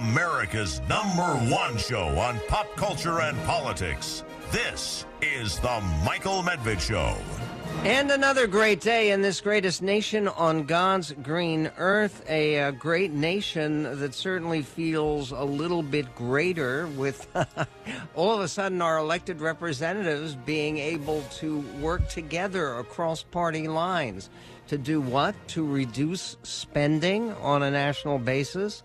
America's number one show on pop culture and politics. This is The Michael Medved Show. And another great day in this greatest nation on God's green earth. A, a great nation that certainly feels a little bit greater with all of a sudden our elected representatives being able to work together across party lines. To do what? To reduce spending on a national basis,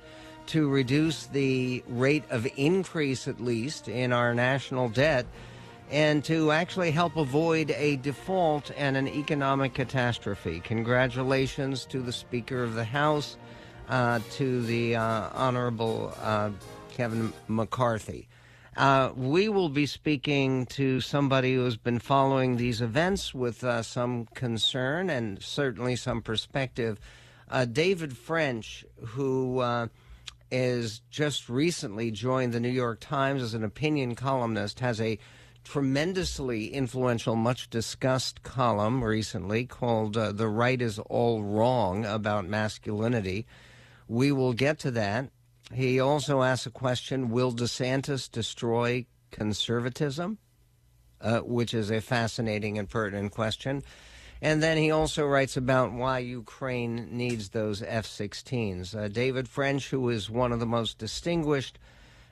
to reduce the rate of increase, at least, in our national debt and to actually help avoid a default and an economic catastrophe. Congratulations to the Speaker of the House, uh, to the uh, Honorable uh, Kevin McCarthy. Uh, we will be speaking to somebody who has been following these events with uh, some concern and certainly some perspective. Uh, David French, who is just recently joined the New York Times as an opinion columnist, has a tremendously influential, much discussed column recently called uh, The Right is All Wrong about masculinity. We will get to that. He also asks a question Will DeSantis destroy conservatism? Uh, which is a fascinating and pertinent question. And then he also writes about why Ukraine needs those F 16s. Uh, David French, who is one of the most distinguished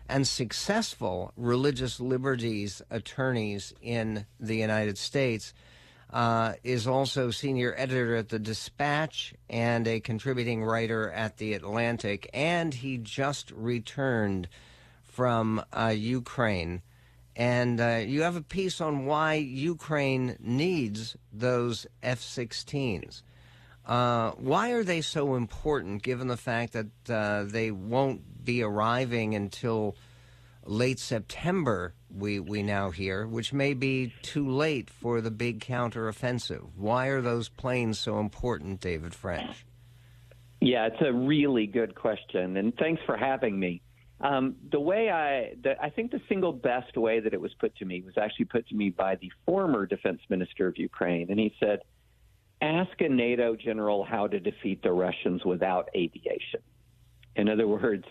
and successful religious liberties attorneys in the United States. Uh, is also senior editor at the Dispatch and a contributing writer at the Atlantic, and he just returned from uh, Ukraine. And uh, you have a piece on why Ukraine needs those F 16s. Uh, why are they so important given the fact that uh, they won't be arriving until late September, we, we now hear, which may be too late for the big counteroffensive. Why are those planes so important, David French? Yeah, it's a really good question, and thanks for having me. Um, the way I, the, I think the single best way that it was put to me was actually put to me by the former defense minister of Ukraine, and he said, "Ask a NATO general how to defeat the Russians without aviation." In other words,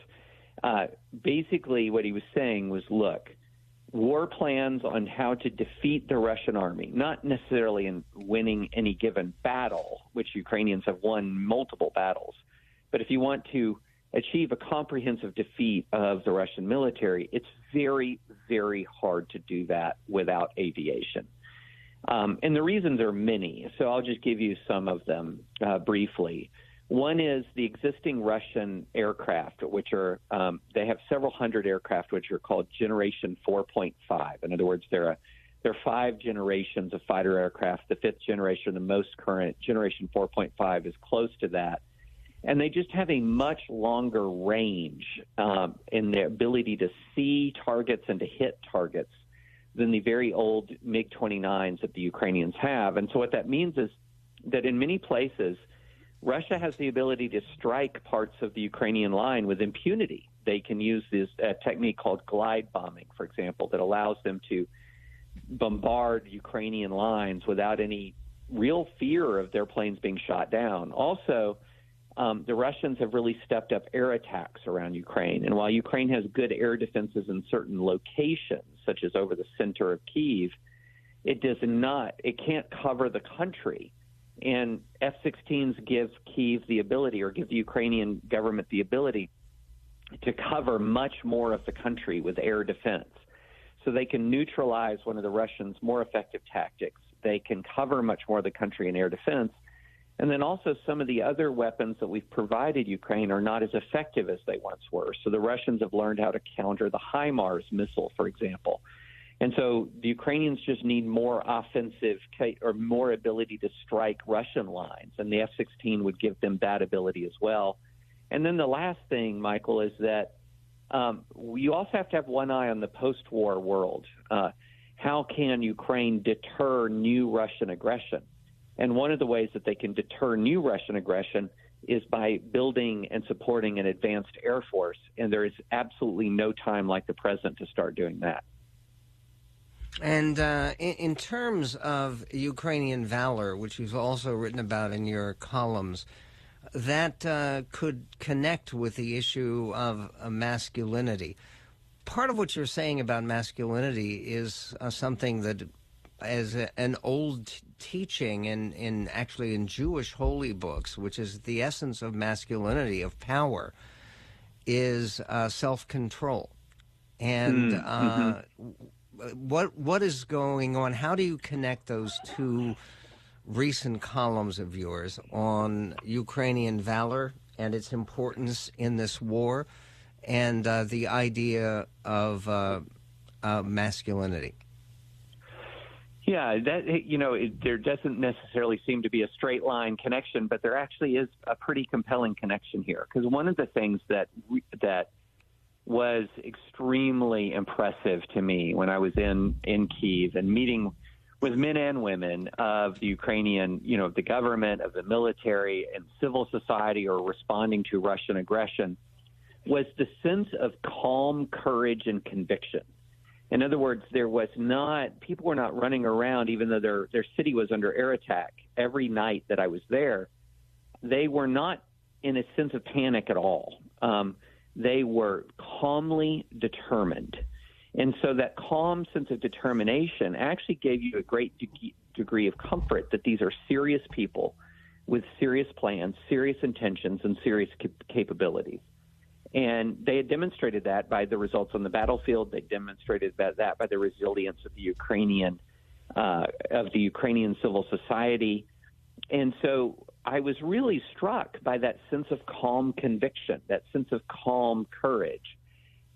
uh, basically, what he was saying was look, war plans on how to defeat the Russian army, not necessarily in winning any given battle, which Ukrainians have won multiple battles, but if you want to achieve a comprehensive defeat of the Russian military, it's very, very hard to do that without aviation. Um, and the reasons are many, so I'll just give you some of them uh, briefly. One is the existing Russian aircraft, which are um, they have several hundred aircraft, which are called Generation 4.5. In other words, there are there are five generations of fighter aircraft. The fifth generation, the most current Generation 4.5, is close to that, and they just have a much longer range um, in their ability to see targets and to hit targets than the very old MiG 29s that the Ukrainians have. And so what that means is that in many places Russia has the ability to strike parts of the Ukrainian line with impunity. They can use this uh, technique called glide bombing, for example, that allows them to bombard Ukrainian lines without any real fear of their planes being shot down. Also, um, the Russians have really stepped up air attacks around Ukraine. And while Ukraine has good air defenses in certain locations, such as over the center of Kiev, it does not, it can't cover the country. And F 16s give Kiev the ability, or give the Ukrainian government the ability, to cover much more of the country with air defense. So they can neutralize one of the Russians' more effective tactics. They can cover much more of the country in air defense. And then also, some of the other weapons that we've provided Ukraine are not as effective as they once were. So the Russians have learned how to counter the HIMARS missile, for example. And so the Ukrainians just need more offensive or more ability to strike Russian lines, and the F 16 would give them that ability as well. And then the last thing, Michael, is that um, you also have to have one eye on the post war world. Uh, how can Ukraine deter new Russian aggression? And one of the ways that they can deter new Russian aggression is by building and supporting an advanced air force. And there is absolutely no time like the present to start doing that. And uh, in, terms of Ukrainian valor, which you've also written about in your columns, that uh, could connect with the issue of uh, masculinity. Part of what you're saying about masculinity is uh, something that, as a, an old teaching in, in actually in Jewish holy books, which is the essence of masculinity, of power, is uh, self control. And Mm, uh, mm-hmm. what what is going on? How do you connect those two recent columns of yours on Ukrainian valor and its importance in this war, and uh, the idea of uh, uh, masculinity? Yeah, that you know, it, there doesn't necessarily seem to be a straight line connection, but there actually is a pretty compelling connection here. Because one of the things that that was extremely impressive to me when I was in in Kiev and meeting with men and women of the Ukrainian, you know, the government, of the military, and civil society, or responding to Russian aggression, was the sense of calm courage and conviction. In other words, there was not people were not running around, even though their their city was under air attack every night that I was there. They were not in a sense of panic at all. Um, they were calmly determined, and so that calm sense of determination actually gave you a great de- degree of comfort that these are serious people with serious plans, serious intentions, and serious cap- capabilities. And they had demonstrated that by the results on the battlefield. They demonstrated that, that by the resilience of the Ukrainian uh, of the Ukrainian civil society. And so I was really struck by that sense of calm conviction, that sense of calm courage.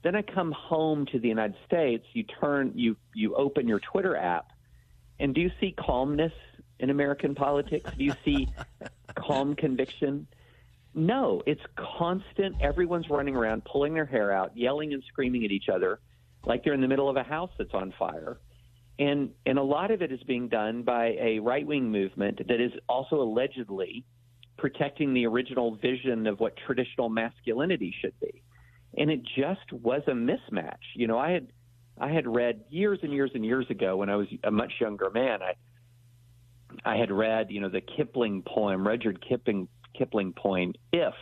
Then I come home to the United States. You turn, you you open your Twitter app, and do you see calmness in American politics? Do you see calm conviction? No, it's constant. Everyone's running around, pulling their hair out, yelling and screaming at each other, like they're in the middle of a house that's on fire. And and a lot of it is being done by a right wing movement that is also allegedly protecting the original vision of what traditional masculinity should be. And it just was a mismatch. You know, I had I had read years and years and years ago when I was a much younger man. I I had read, you know, the Kipling poem, Rudyard Kipling Kipling poem, If.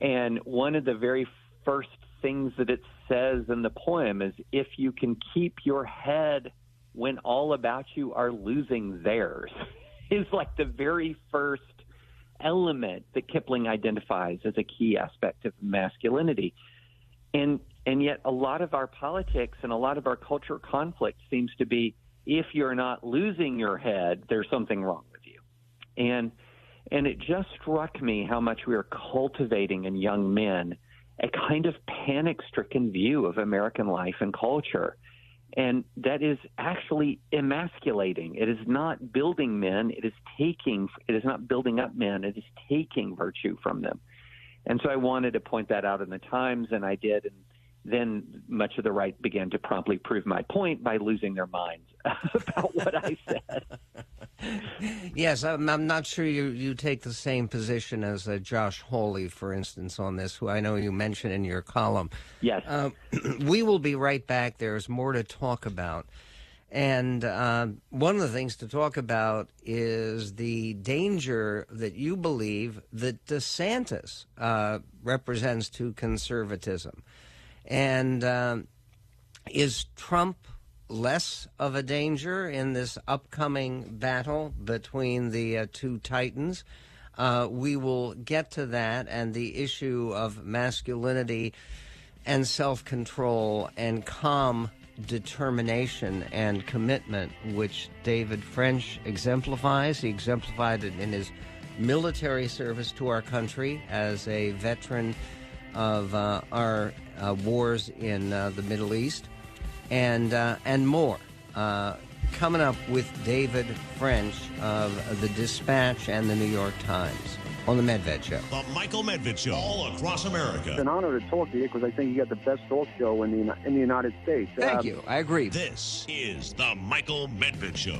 And one of the very first things that it says in the poem is if you can keep your head when all about you are losing theirs, is like the very first element that Kipling identifies as a key aspect of masculinity. And and yet a lot of our politics and a lot of our cultural conflict seems to be if you're not losing your head, there's something wrong with you. And and it just struck me how much we are cultivating in young men a kind of panic stricken view of American life and culture. And that is actually emasculating. It is not building men, it is taking, it is not building up men, it is taking virtue from them. And so I wanted to point that out in the Times, and I did. And then much of the right began to promptly prove my point by losing their minds about what I said. Yes, I'm, I'm, not sure you, you take the same position as uh, Josh Hawley, for instance, on this, who I know you mentioned in your column. Yes. Uh, we will be right back. There's more to talk about. And uh, one of the things to talk about is the danger that you believe that DeSantis uh, represents to conservatism. And um, is Trump less of a danger in this upcoming battle between the uh, two titans? Uh, we will get to that and the issue of masculinity and self control and calm determination and commitment, which David French exemplifies. He exemplified it in his military service to our country as a veteran of uh, our uh, wars in uh, the Middle East, and uh, and more. Uh, coming up with David French of the Dispatch and the New York Times on the Medved Show. The Michael Medved Show, all across America. It's an honor to talk to you because I think you got the best talk show in the in the United States. Thank Um, you. I agree. This is the Michael Medved Show.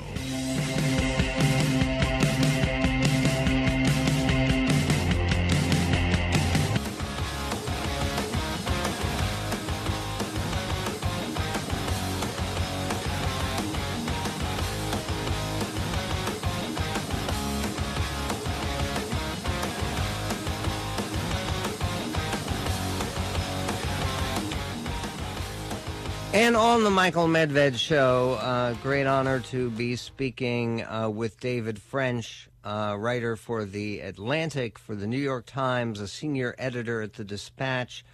And on the Michael Medved show, uh, great honor to be speaking uh, with David French, uh, writer for The Atlantic, for the New York Times, a senior editor at The Dispatch,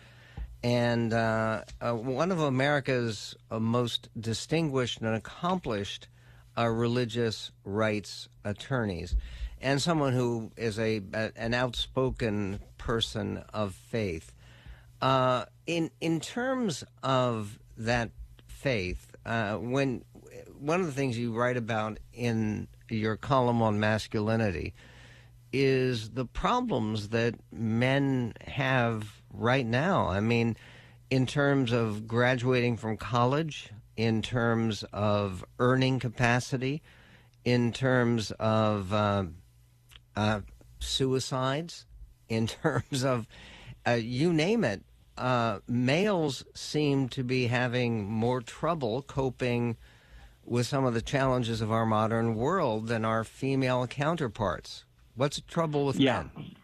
and uh, uh, one of America's uh, most distinguished and accomplished religious rights attorneys, and someone who is a, a an outspoken person of faith. in in terms of that faith, uh, when one of the things you write about in your column on masculinity is the problems that men have right now. I mean, in terms of graduating from college, in terms of earning capacity, in terms of uh, uh, suicides, in terms of uh, you name it uh, males seem to be having more trouble coping with some of the challenges of our modern world than our female counterparts. What's the trouble with yeah. men?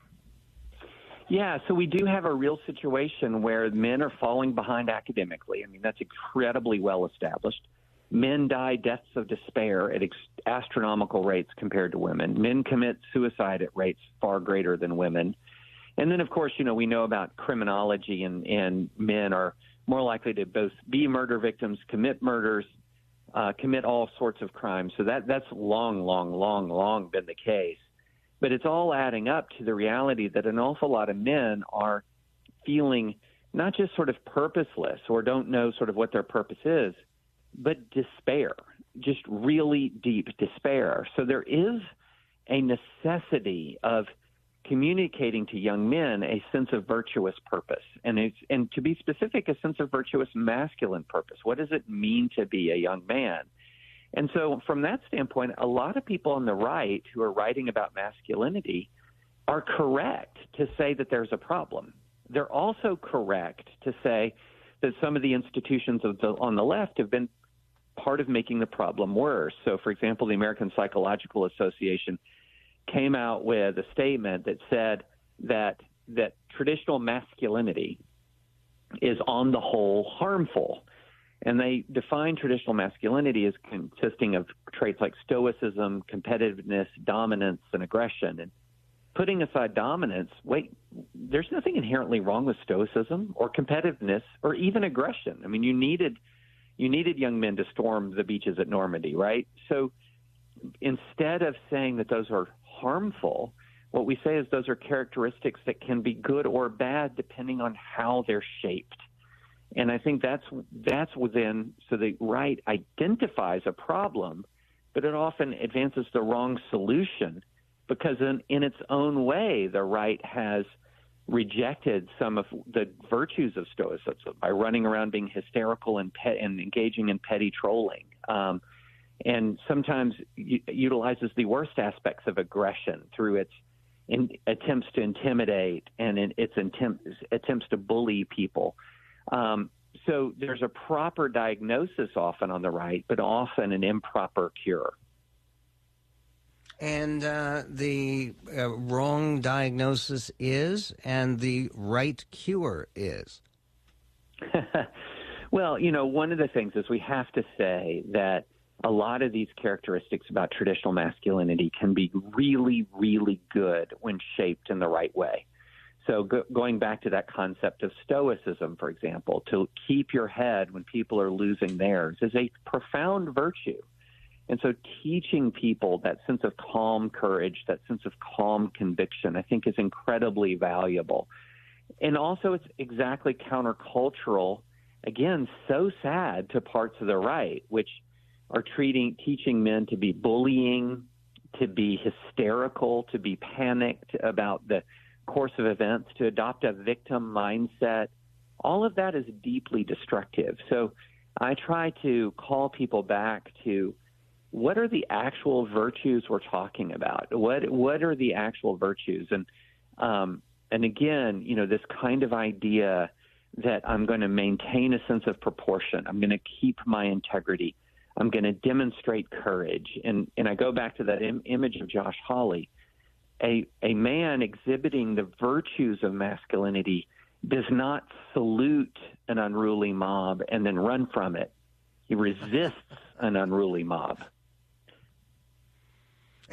Yeah, so we do have a real situation where men are falling behind academically. I mean, that's incredibly well established. Men die deaths of despair at ex- astronomical rates compared to women. Men commit suicide at rates far greater than women. And then, of course, you know, we know about criminology, and, and men are more likely to both be murder victims, commit murders, uh, commit all sorts of crimes. So that that's long, long, long, long been the case. But it's all adding up to the reality that an awful lot of men are feeling not just sort of purposeless or don't know sort of what their purpose is, but despair, just really deep despair. So there is a necessity of communicating to young men a sense of virtuous purpose. And it's, and to be specific a sense of virtuous masculine purpose. What does it mean to be a young man? And so from that standpoint a lot of people on the right who are writing about masculinity are correct to say that there's a problem. They're also correct to say that some of the institutions of the, on the left have been part of making the problem worse. So for example the American Psychological Association came out with a statement that said that that traditional masculinity is on the whole harmful. And they define traditional masculinity as consisting of traits like stoicism, competitiveness, dominance, and aggression. And putting aside dominance, wait, there's nothing inherently wrong with stoicism or competitiveness or even aggression. I mean, you needed you needed young men to storm the beaches at Normandy, right? So instead of saying that those are harmful, what we say is those are characteristics that can be good or bad depending on how they're shaped. And I think that's that's within so the right identifies a problem, but it often advances the wrong solution because in, in its own way the right has rejected some of the virtues of stoicism by running around being hysterical and pet and engaging in petty trolling. Um, and sometimes utilizes the worst aspects of aggression through its in, attempts to intimidate and in its attempt, attempts to bully people. Um, so there's a proper diagnosis often on the right, but often an improper cure. And uh, the uh, wrong diagnosis is, and the right cure is. well, you know, one of the things is we have to say that a lot of these characteristics about traditional masculinity can be really, really good when shaped in the right way. So, go, going back to that concept of stoicism, for example, to keep your head when people are losing theirs is a profound virtue. And so, teaching people that sense of calm courage, that sense of calm conviction, I think is incredibly valuable. And also, it's exactly countercultural. Again, so sad to parts of the right, which are treating teaching men to be bullying, to be hysterical, to be panicked about the course of events, to adopt a victim mindset. All of that is deeply destructive. So I try to call people back to what are the actual virtues we're talking about? What what are the actual virtues? And um, and again, you know, this kind of idea that I'm going to maintain a sense of proportion. I'm going to keep my integrity. I'm going to demonstrate courage. And, and I go back to that Im- image of Josh Hawley, a, a man exhibiting the virtues of masculinity does not salute an unruly mob and then run from it. He resists an unruly mob.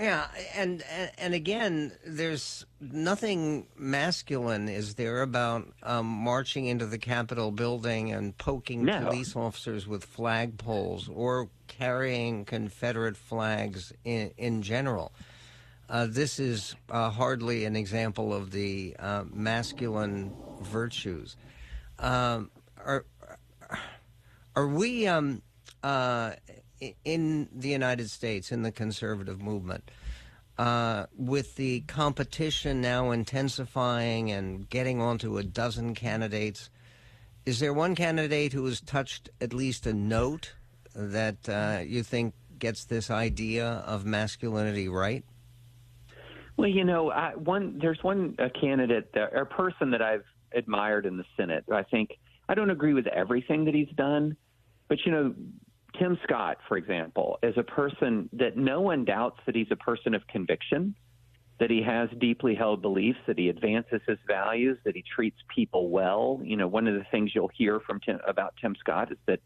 Yeah, and, and and again, there's nothing masculine, is there, about um, marching into the Capitol building and poking No. police officers with flagpoles or carrying Confederate flags in, in general? Uh, this is uh, hardly an example of the uh, masculine virtues. Um, are are we um, uh, in the United States in the conservative movement uh, with the competition now intensifying and getting onto a dozen candidates? Is there one candidate who has touched at least a note that uh, you think gets this idea of masculinity right? Well, you know, I, one there's one a candidate that, or person that I've admired in the Senate. I think I don't agree with everything that he's done, but you know, Tim Scott, for example, is a person that no one doubts that he's a person of conviction, that he has deeply held beliefs, that he advances his values, that he treats people well. You know, one of the things you'll hear from Tim, about Tim Scott is that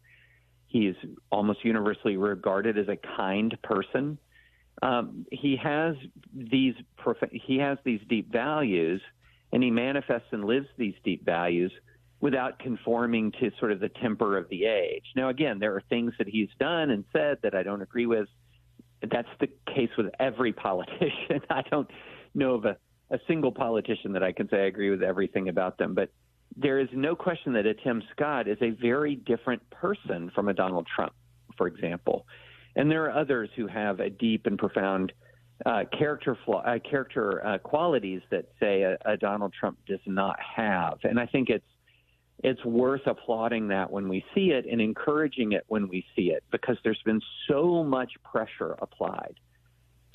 he is almost universally regarded as a kind person um, he has these prof- he has these deep values, and he manifests and lives these deep values without conforming to sort of the temper of the age. Now, again, there are things that he's done and said that I don't agree with. That's the case with every politician. I don't know of a, a single politician that I can say I agree with everything about them, but there is no question that a Tim Scott is a very different person from a Donald Trump, for example. And there are others who have a deep and profound uh, character flaw, uh, character uh, qualities that say a, a Donald Trump does not have. And I think it's it's worth applauding that when we see it and encouraging it when we see it because there's been so much pressure applied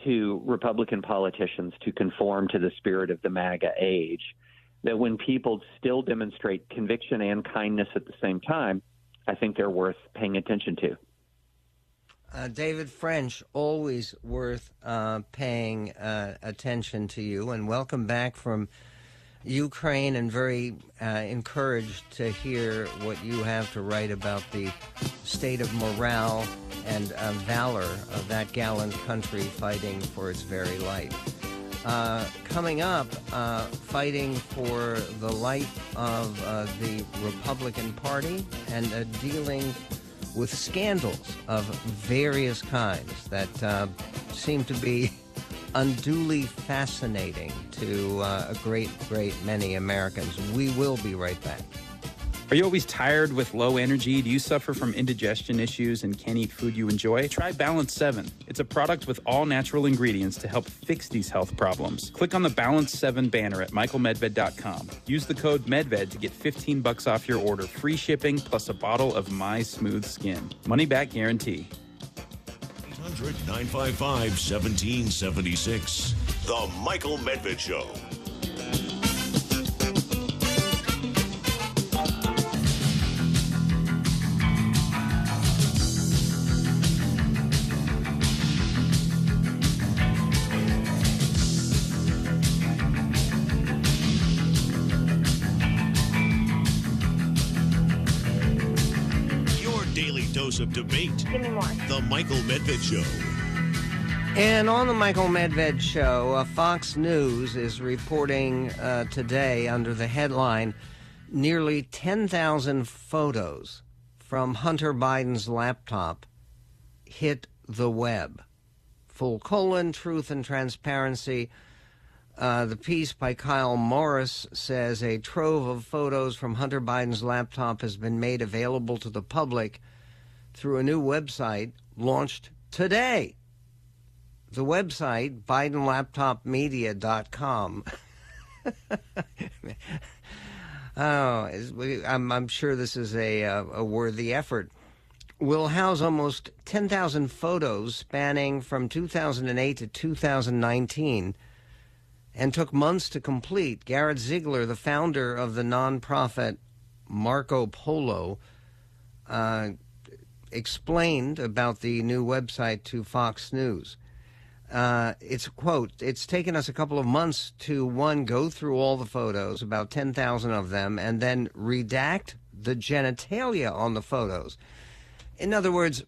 to Republican politicians to conform to the spirit of the MAGA age that when people still demonstrate conviction and kindness at the same time, I think they're worth paying attention to. Uh, David French, always worth uh, paying uh, attention to you, and welcome back from Ukraine, and very uh, encouraged to hear what you have to write about the state of morale and uh, valor of that gallant country fighting for its very life. Uh, coming up, uh, fighting for the life of uh, the Republican Party and uh, dealing with scandals of various kinds that seem to be unduly fascinating to uh, a great, great many Americans. We will be right back. Are you always tired with low energy? Do you suffer from indigestion issues and can't eat food you enjoy? Try Balance 7. It's a product with all natural ingredients to help fix these health problems. Click on the Balance 7 banner at michaelmedved.com. Use the code MEDVED to get 15 bucks off your order, free shipping, plus a bottle of My Smooth Skin. Money back guarantee. 800 955 1776. The Michael Medved Show. Your daily dose of debate. The Michael Medved Show. And on the Michael Medved show, uh, Fox News is reporting uh, today under the headline nearly 10,000 photos from Hunter Biden's laptop hit the web. Full colon, truth and transparency. Uh, the piece by Kyle Morris says a trove of photos from Hunter Biden's laptop has been made available to the public through a new website launched today. The website bidenlaptopmedia.com oh I'm, I'm sure this is a, uh, a worthy effort. Will house almost 10,000 photos spanning from 2008 to 2019 and took months to complete. Garrett ziegler the founder of the nonprofit marco polo uh, explained about the new website to fox news uh, it's quote, it's taken us a couple of months to one go through all the photos, about ten thousand of them, and then redact the genitalia on the photos. In other words,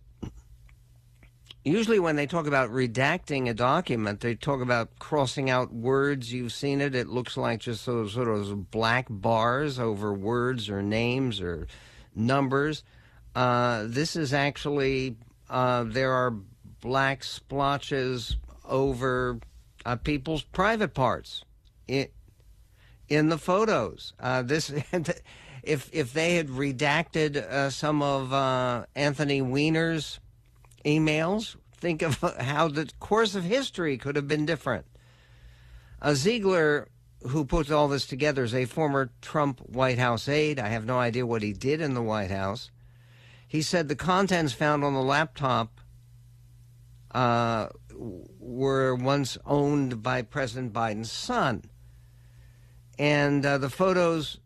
usually when they talk about redacting a document, they talk about crossing out words. You've seen it. It looks like just those sort of black bars over words or names or numbers. Uh, this is actually uh, there are black splotches over uh, people's private parts in, in the photos. Uh, this, if if they had redacted uh, some of Anthony Weiner's emails, think of how the course of history could have been different. Uh, Ziegler, who puts all this together, is a former Trump White House aide. I have no idea what he did in the White House. He said the contents found on the laptop uh, were once owned by President Biden's son. And uh, the photos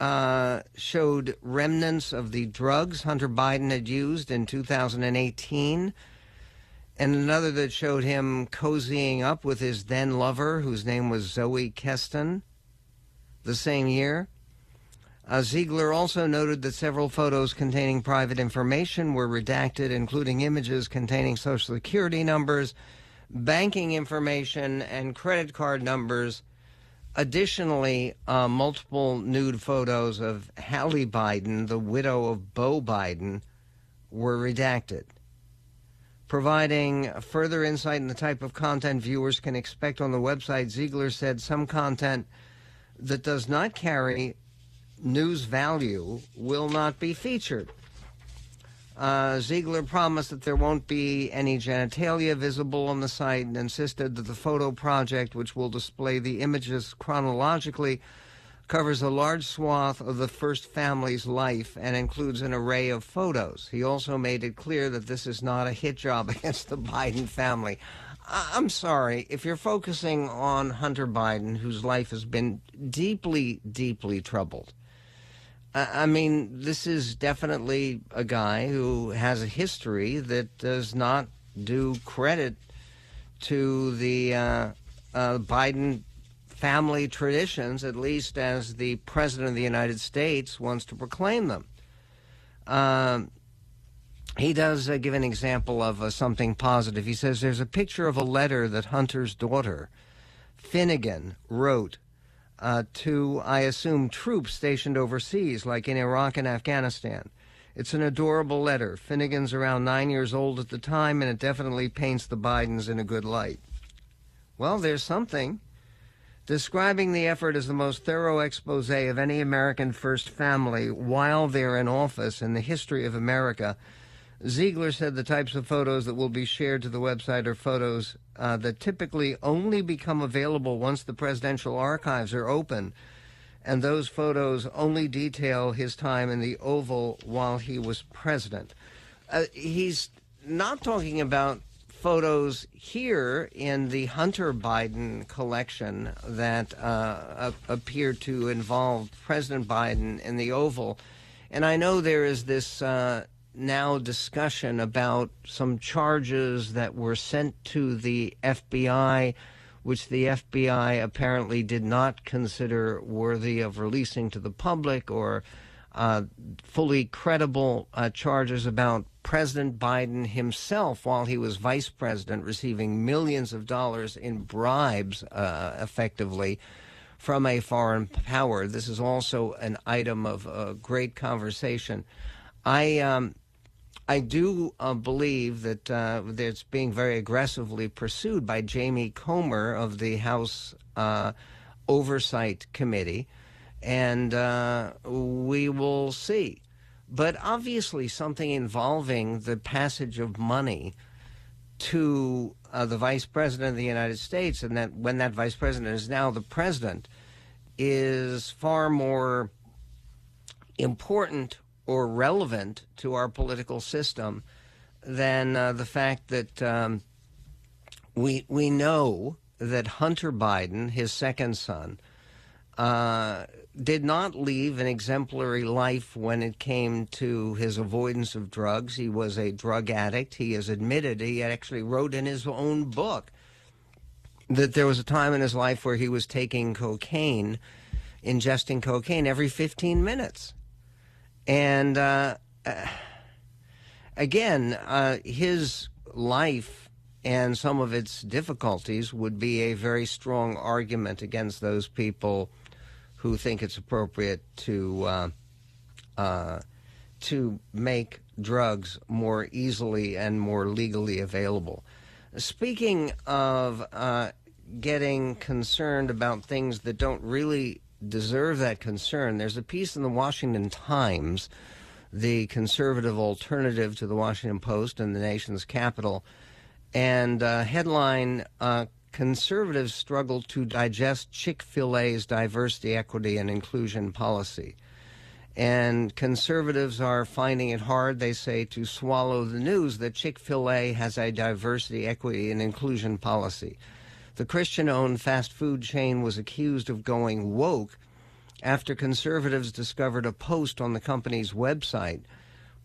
uh, showed remnants of the drugs Hunter Biden had used in 2018, and another that showed him cozying up with his then lover, whose name was Zoe Kestan, the same year. Uh, Ziegler also noted that several photos containing private information were redacted, including images containing Social Security numbers, banking information, and credit card numbers. Additionally, uh, multiple nude photos of Hallie Biden, the widow of Beau Biden, were redacted. Providing further insight in the type of content viewers can expect on the website, Ziegler said some content that does not carry news value will not be featured. Uh, Ziegler promised that there won't be any genitalia visible on the site and insisted that the photo project, which will display the images chronologically, covers a large swath of the first family's life and includes an array of photos. He also made it clear that this is not a hit job against the Biden family. I'm sorry, if you're focusing on Hunter Biden, whose life has been deeply, deeply troubled, I mean, this is definitely a guy who has a history that does not do credit to the uh, uh, Biden family traditions, at least as the President of the United States wants to proclaim them. Um, he does uh, give an example of uh, something positive. He says there's a picture of a letter that Hunter's daughter, Finnegan, wrote uh, to, I assume, troops stationed overseas, like in Iraq and Afghanistan. It's an adorable letter. Finnegan's around nine years old at the time, and it definitely paints the Bidens in a good light. Well, there's something. Describing the effort as the most thorough expose of any American first family while they're in office in the history of America Ziegler said the types of photos that will be shared to the website are photos uh, that typically only become available once the presidential archives are open. And those photos only detail his time in the Oval while he was president. Uh, he's not talking about photos here in the Hunter Biden collection that uh, appear to involve President Biden in the Oval. And I know there is this uh, now discussion about some charges that were sent to the FBI, which the FBI apparently did not consider worthy of releasing to the public or uh, fully credible uh, charges about President Biden himself while he was vice president, receiving millions of dollars in bribes, uh, effectively. From a foreign power. This is also an item of uh, great conversation. I um, I do uh, believe that uh, it's being very aggressively pursued by Jamie Comer of the House uh, Oversight Committee, and uh, we will see. But obviously, something involving the passage of money to uh, the Vice President of the United States, and that when that Vice President is now the President, is far more important or relevant to our political system than uh, the fact that um, we we know that Hunter Biden, his second son, uh, did not leave an exemplary life when it came to his avoidance of drugs. He was a drug addict. He has admitted, he actually wrote in his own book that there was a time in his life where he was taking cocaine, ingesting cocaine every 15 minutes. And uh, again, uh, his life and some of its difficulties would be a very strong argument against those people who think it's appropriate to uh, uh, to make drugs more easily and more legally available. Speaking of uh, getting concerned about things that don't really deserve that concern, there's a piece in the Washington Times, the conservative alternative to the Washington Post and the nation's capital, and uh, headline uh, conservatives struggle to digest Chick fil A's diversity, equity, and inclusion policy. And conservatives are finding it hard, they say, to swallow the news that Chick fil A has a diversity, equity, and inclusion policy. The Christian owned fast food chain was accused of going woke after conservatives discovered a post on the company's website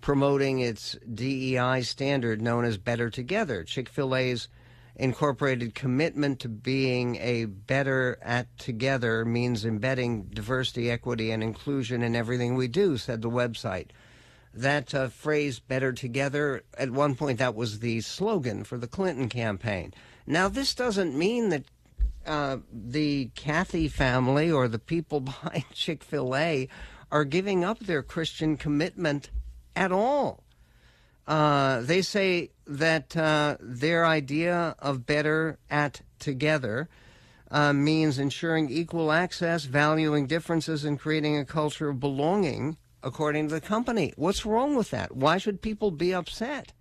promoting its DEI standard known as Better Together. Chick fil A's incorporated commitment to being a better at together means embedding diversity, equity, and inclusion in everything we do, said the website. That uh, phrase, better together, at one point that was the slogan for the Clinton campaign. Now, this doesn't mean that uh, the Cathy family or the people behind Chick fil A are giving up their Christian commitment at all. Uh, they say that uh, their idea of better at together uh, means ensuring equal access, valuing differences, and creating a culture of belonging, according to the company. What's wrong with that? Why should people be upset?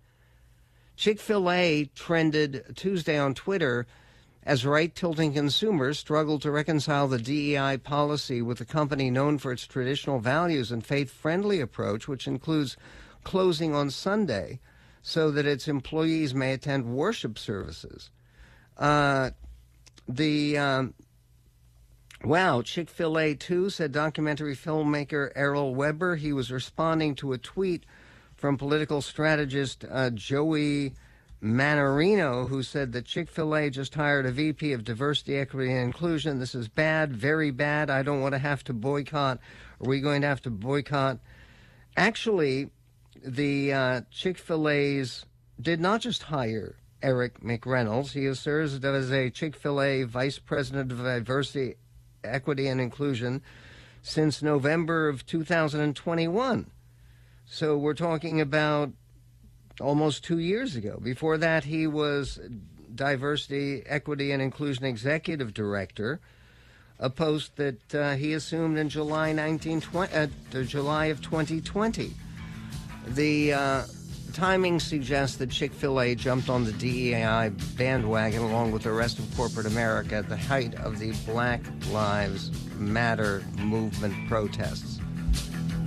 Chick fil A trended Tuesday on Twitter as right tilting consumers struggle to reconcile the DEI policy with a company known for its traditional values and faith friendly approach, which includes closing on Sunday so that its employees may attend worship services. Uh, the um, wow, Chick Fil A too said documentary filmmaker Errol Webber. He was responding to a tweet from political strategist uh, Joey Mannarino, who said that Chick Fil A just hired a VP of Diversity, Equity, and Inclusion. This is bad, very bad. I don't want to have to boycott. Are we going to have to boycott? Actually, the uh, Chick fil A's did not just hire Erick McReynolds, he has served as a Chick fil A Vice President of Diversity, Equity, and Inclusion since November of 2021. So we're talking about almost two years ago. Before that, he was Diversity, Equity, and Inclusion Executive Director, a post that uh, he assumed in July 1920, uh, July of 2020. The uh, timing suggests that Chick fil A jumped on the DEI bandwagon along with the rest of corporate America at the height of the Black Lives Matter movement protests.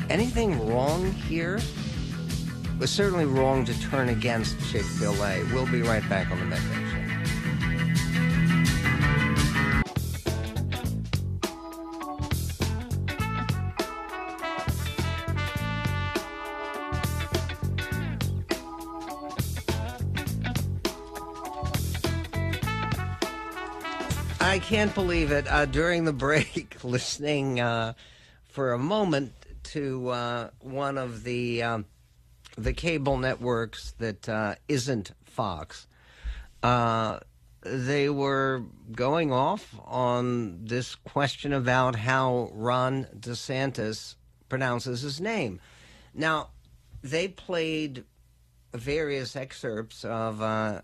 Anything wrong here? It was certainly wrong to turn against Chick fil A. We'll be right back on the Show. I can't believe it. Uh, during the break, listening uh, for a moment to uh, one of the um, the cable networks that uh, not Fox, uh, they were going off on this question about how Ron DeSantis pronounces his name. Now, they played various excerpts of uh,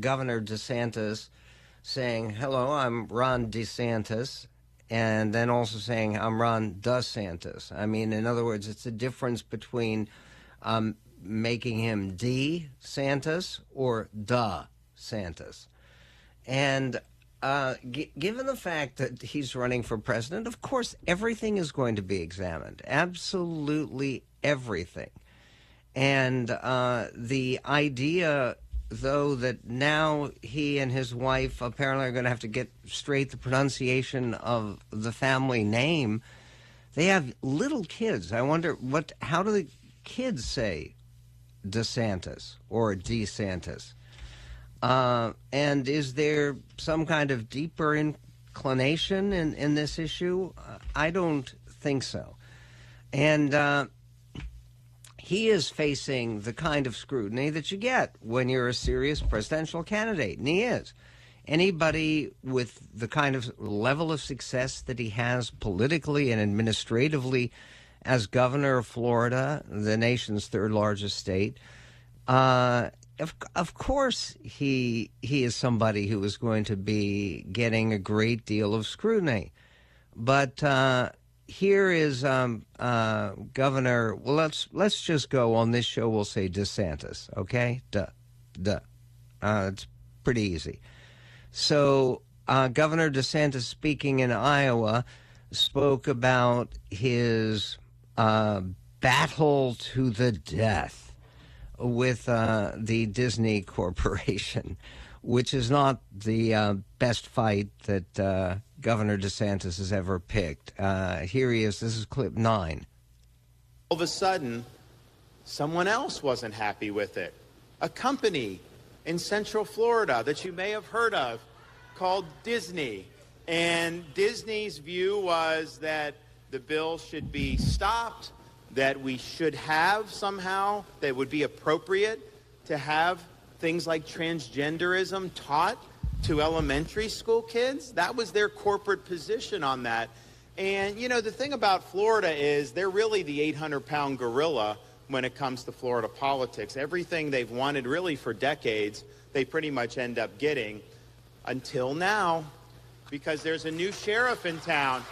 Governor DeSantis saying, Hello, I'm Ron DeSantis, and then also saying, I'm Ron DeSantis. I mean, in other words, it's a difference between um, making him D Santis or Da Santis. And uh, g- given the fact that he's running for president, of course, everything is going to be examined. Absolutely everything. And uh, the idea though, that now he and his wife apparently are going to have to get straight the pronunciation of the family name. They have little kids. I wonder what. How do the kids say DeSantis or DeSantis? Uh, and is there some kind of deeper inclination in, in this issue? Uh, I don't think so. And uh, he is facing the kind of scrutiny that you get when you're a serious presidential candidate, and he is. Anybody with the kind of level of success that he has politically and administratively as governor of Florida, the nation's third largest state, uh, of, of course he he is somebody who is going to be getting a great deal of scrutiny. But uh, here is um, uh, Governor. Well, let's let's just go on this show. We'll say DeSantis. Okay, duh, duh. Uh, it's pretty easy. So uh, Governor DeSantis, speaking in Iowa, spoke about his uh, battle to the death with uh, the Disney Corporation, which is not the uh, best fight that uh, Governor DeSantis has ever picked. Uh, here he is. This is clip nine. All of a sudden, someone else wasn't happy with it. A company in Central Florida that you may have heard of called Disney. And Disney's view was that the bill should be stopped, that we should have somehow, that would be appropriate to have things like transgenderism taught to elementary school kids. That was their corporate position on that. And, you know, the thing about Florida is they're really the 800 pound gorilla when it comes to Florida politics. Everything they've wanted really for decades, they pretty much end up getting until now because there's a new sheriff in town.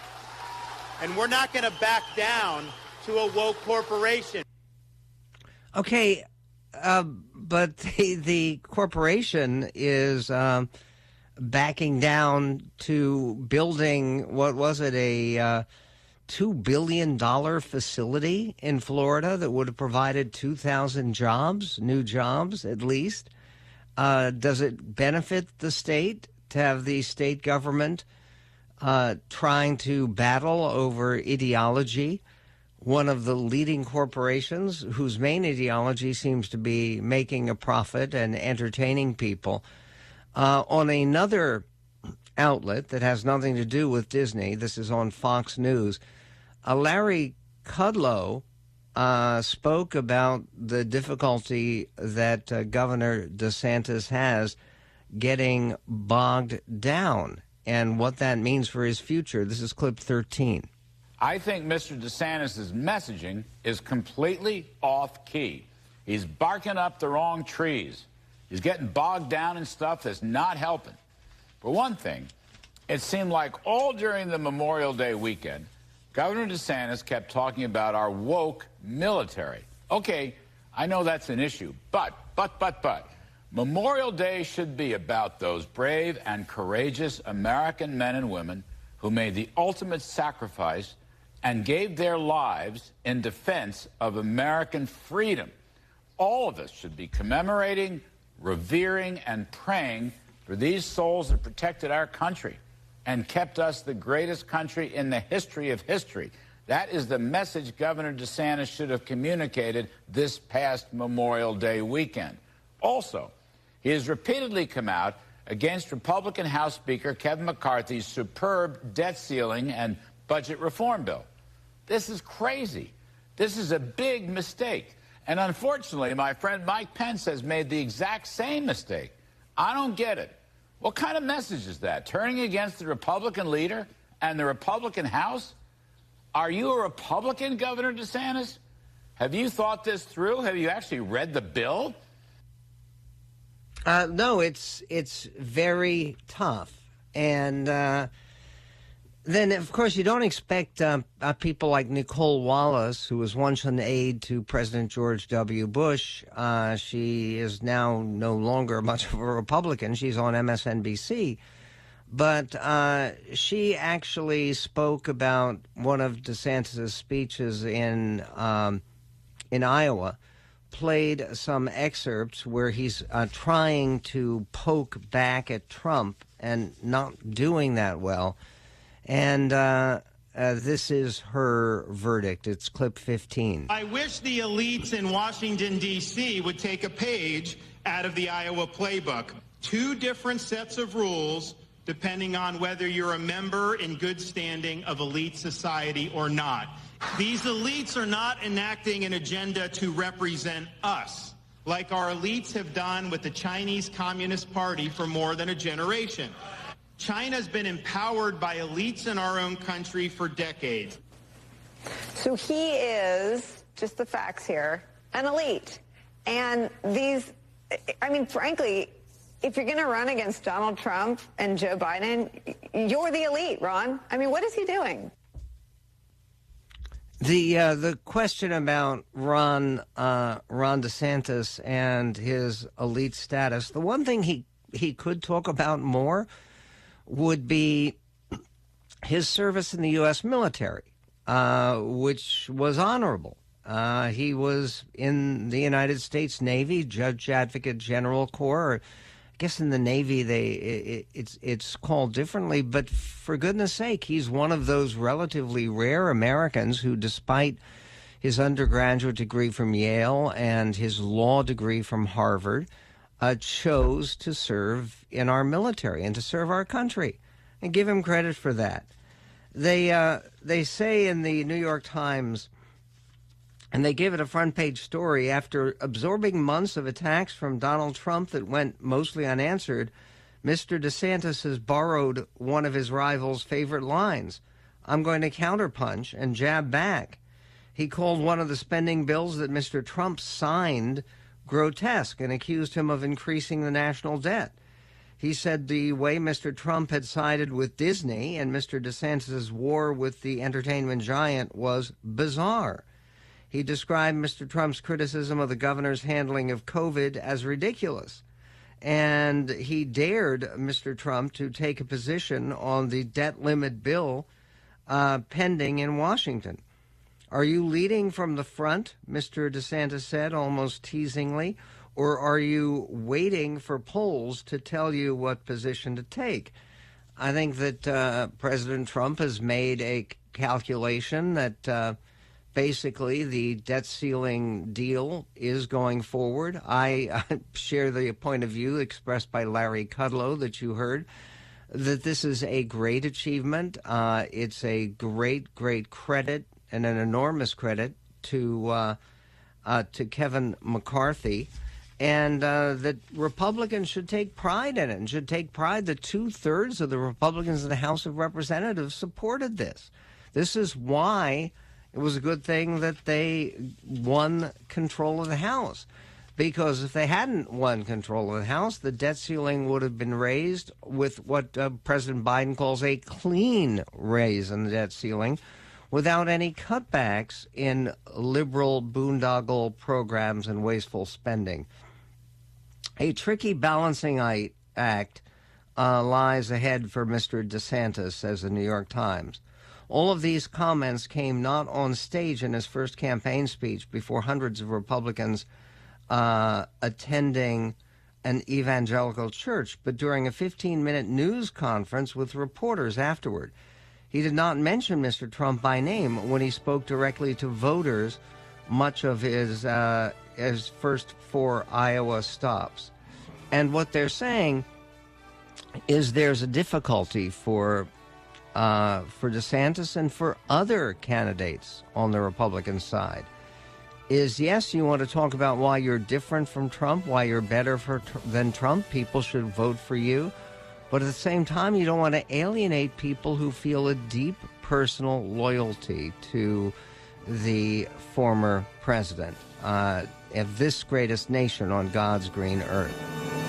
And we're not going to back down to a woke corporation. Okay, uh, but the, the corporation is. Um, backing down to building what was it a uh, two billion dollar facility in Florida that would have provided two thousand jobs, new jobs at least. Uh, does it benefit the state to have the state government uh, trying to battle over ideology? One of the leading corporations whose main ideology seems to be making a profit and entertaining people uh, on another outlet that has nothing to do with Disney, this is on Fox News, uh, Larry Kudlow uh, spoke about the difficulty that uh, Governor DeSantis has getting bogged down and what that means for his future. This is clip 13. I think Mr. DeSantis' messaging is completely off key. He's barking up the wrong trees. He's getting bogged down in stuff that's not helping. For one thing, it seemed like all during the Memorial Day weekend, Governor DeSantis kept talking about our woke military. Okay, I know that's an issue, but, but, but, but, Memorial Day should be about those brave and courageous American men and women who made the ultimate sacrifice and gave their lives in defense of American freedom. All of us should be commemorating, revering and praying for these souls that protected our country and kept us the greatest country in the history of history. That is the message Governor DeSantis should have communicated this past Memorial Day weekend. Also, he has repeatedly come out against Republican House Speaker Kevin McCarthy's superb debt ceiling and budget reform bill. This is crazy. This is a big mistake. And unfortunately, my friend Mike Pence has made the exact same mistake. I don't get it. What kind of message is that? Turning against the Republican leader and the Republican House? Are you a Republican, Governor DeSantis? Have you thought this through? Have you actually read the bill? Uh, no, it's it's very tough, and uh, then, of course, you don't expect uh, uh, people like Nicolle Wallace, who was once an aide to President George W. Bush. Uh, she is now no longer much of a Republican. She's on MSNBC. But uh, she actually spoke about one of DeSantis' speeches in, um, in Iowa, played some excerpts where he's uh, trying to poke back at Trump and not doing that well. And uh, uh, this is her verdict. It's clip 15. I wish the elites in Washington, D.C. would take a page out of the Iowa playbook. Two different sets of rules depending on whether you're a member in good standing of elite society or not. These elites are not enacting an agenda to represent us, like our elites have done with the Chinese Communist Party for more than a generation. China's been empowered by elites in our own country for decades. So he is, just the facts here, an elite. And these, I mean, frankly, if you're going to run against Donald Trump and Joe Biden, you're the elite, Ron. I mean, what is he doing? The uh, the question about Ron uh, Ron DeSantis and his elite status. The one thing he he could talk about more would be his service in the U.S. military, uh, which was honorable. Uh, he was in the United States Navy, Judge Advocate General Corps I guess in the Navy they it, it's it's called differently, but for goodness sake, he's one of those relatively rare Americans who, despite his undergraduate degree from Yale and his law degree from Harvard, uh, chose to serve in our military and to serve our country, and give him credit for that. They uh, they say in the New York Times and they give it a front page story after absorbing months of attacks from Donald Trump that went mostly unanswered. Mr. DeSantis has borrowed one of his rival's favorite lines I'm going to counterpunch and jab back. He called one of the spending bills that Mr. Trump signed grotesque and accused him of increasing the national debt. He said the way Mr. Trump had sided with Disney and Mr. DeSantis' war with the entertainment giant was bizarre. He described Mr. Trump's criticism of the governor's handling of COVID as ridiculous. And he dared Mr. Trump to take a position on the debt limit bill uh, pending in Washington. Are you leading from the front, Mr. DeSantis said, almost teasingly, or are you waiting for polls to tell you what position to take? I think that uh, President Trump has made a calculation that. Uh, basically the debt ceiling deal is going forward. I uh, share the point of view expressed by Larry Kudlow that you heard that this is a great achievement. Uh, it's a great, great credit and an enormous credit to uh, uh to Kevin McCarthy. And uh, that Republicans should take pride in it and should take pride that two thirds of the Republicans in the House of Representatives supported this. This is why it was a good thing that they won control of the House. Because if they hadn't won control of the House, the debt ceiling would have been raised with what uh, President Biden calls a clean raise in the debt ceiling without any cutbacks in liberal boondoggle programs and wasteful spending. A tricky balancing act uh, lies ahead for Mr. DeSantis, says the New York Times. All of these comments came not on stage in his first campaign speech before hundreds of Republicans uh, attending an evangelical church, but during a 15 minute news conference with reporters afterward. He did not mention Mr. Trump by name when he spoke directly to voters much of his, uh, his first four Iowa stops. And what they're saying is there's a difficulty for uh, for DeSantis and for other candidates on the Republican side is yes, you want to talk about why you're different from Trump, why you're better for, than Trump. People should vote for you. But at the same time, you don't want to alienate people who feel a deep personal loyalty to the former president uh, of this greatest nation on God's green earth.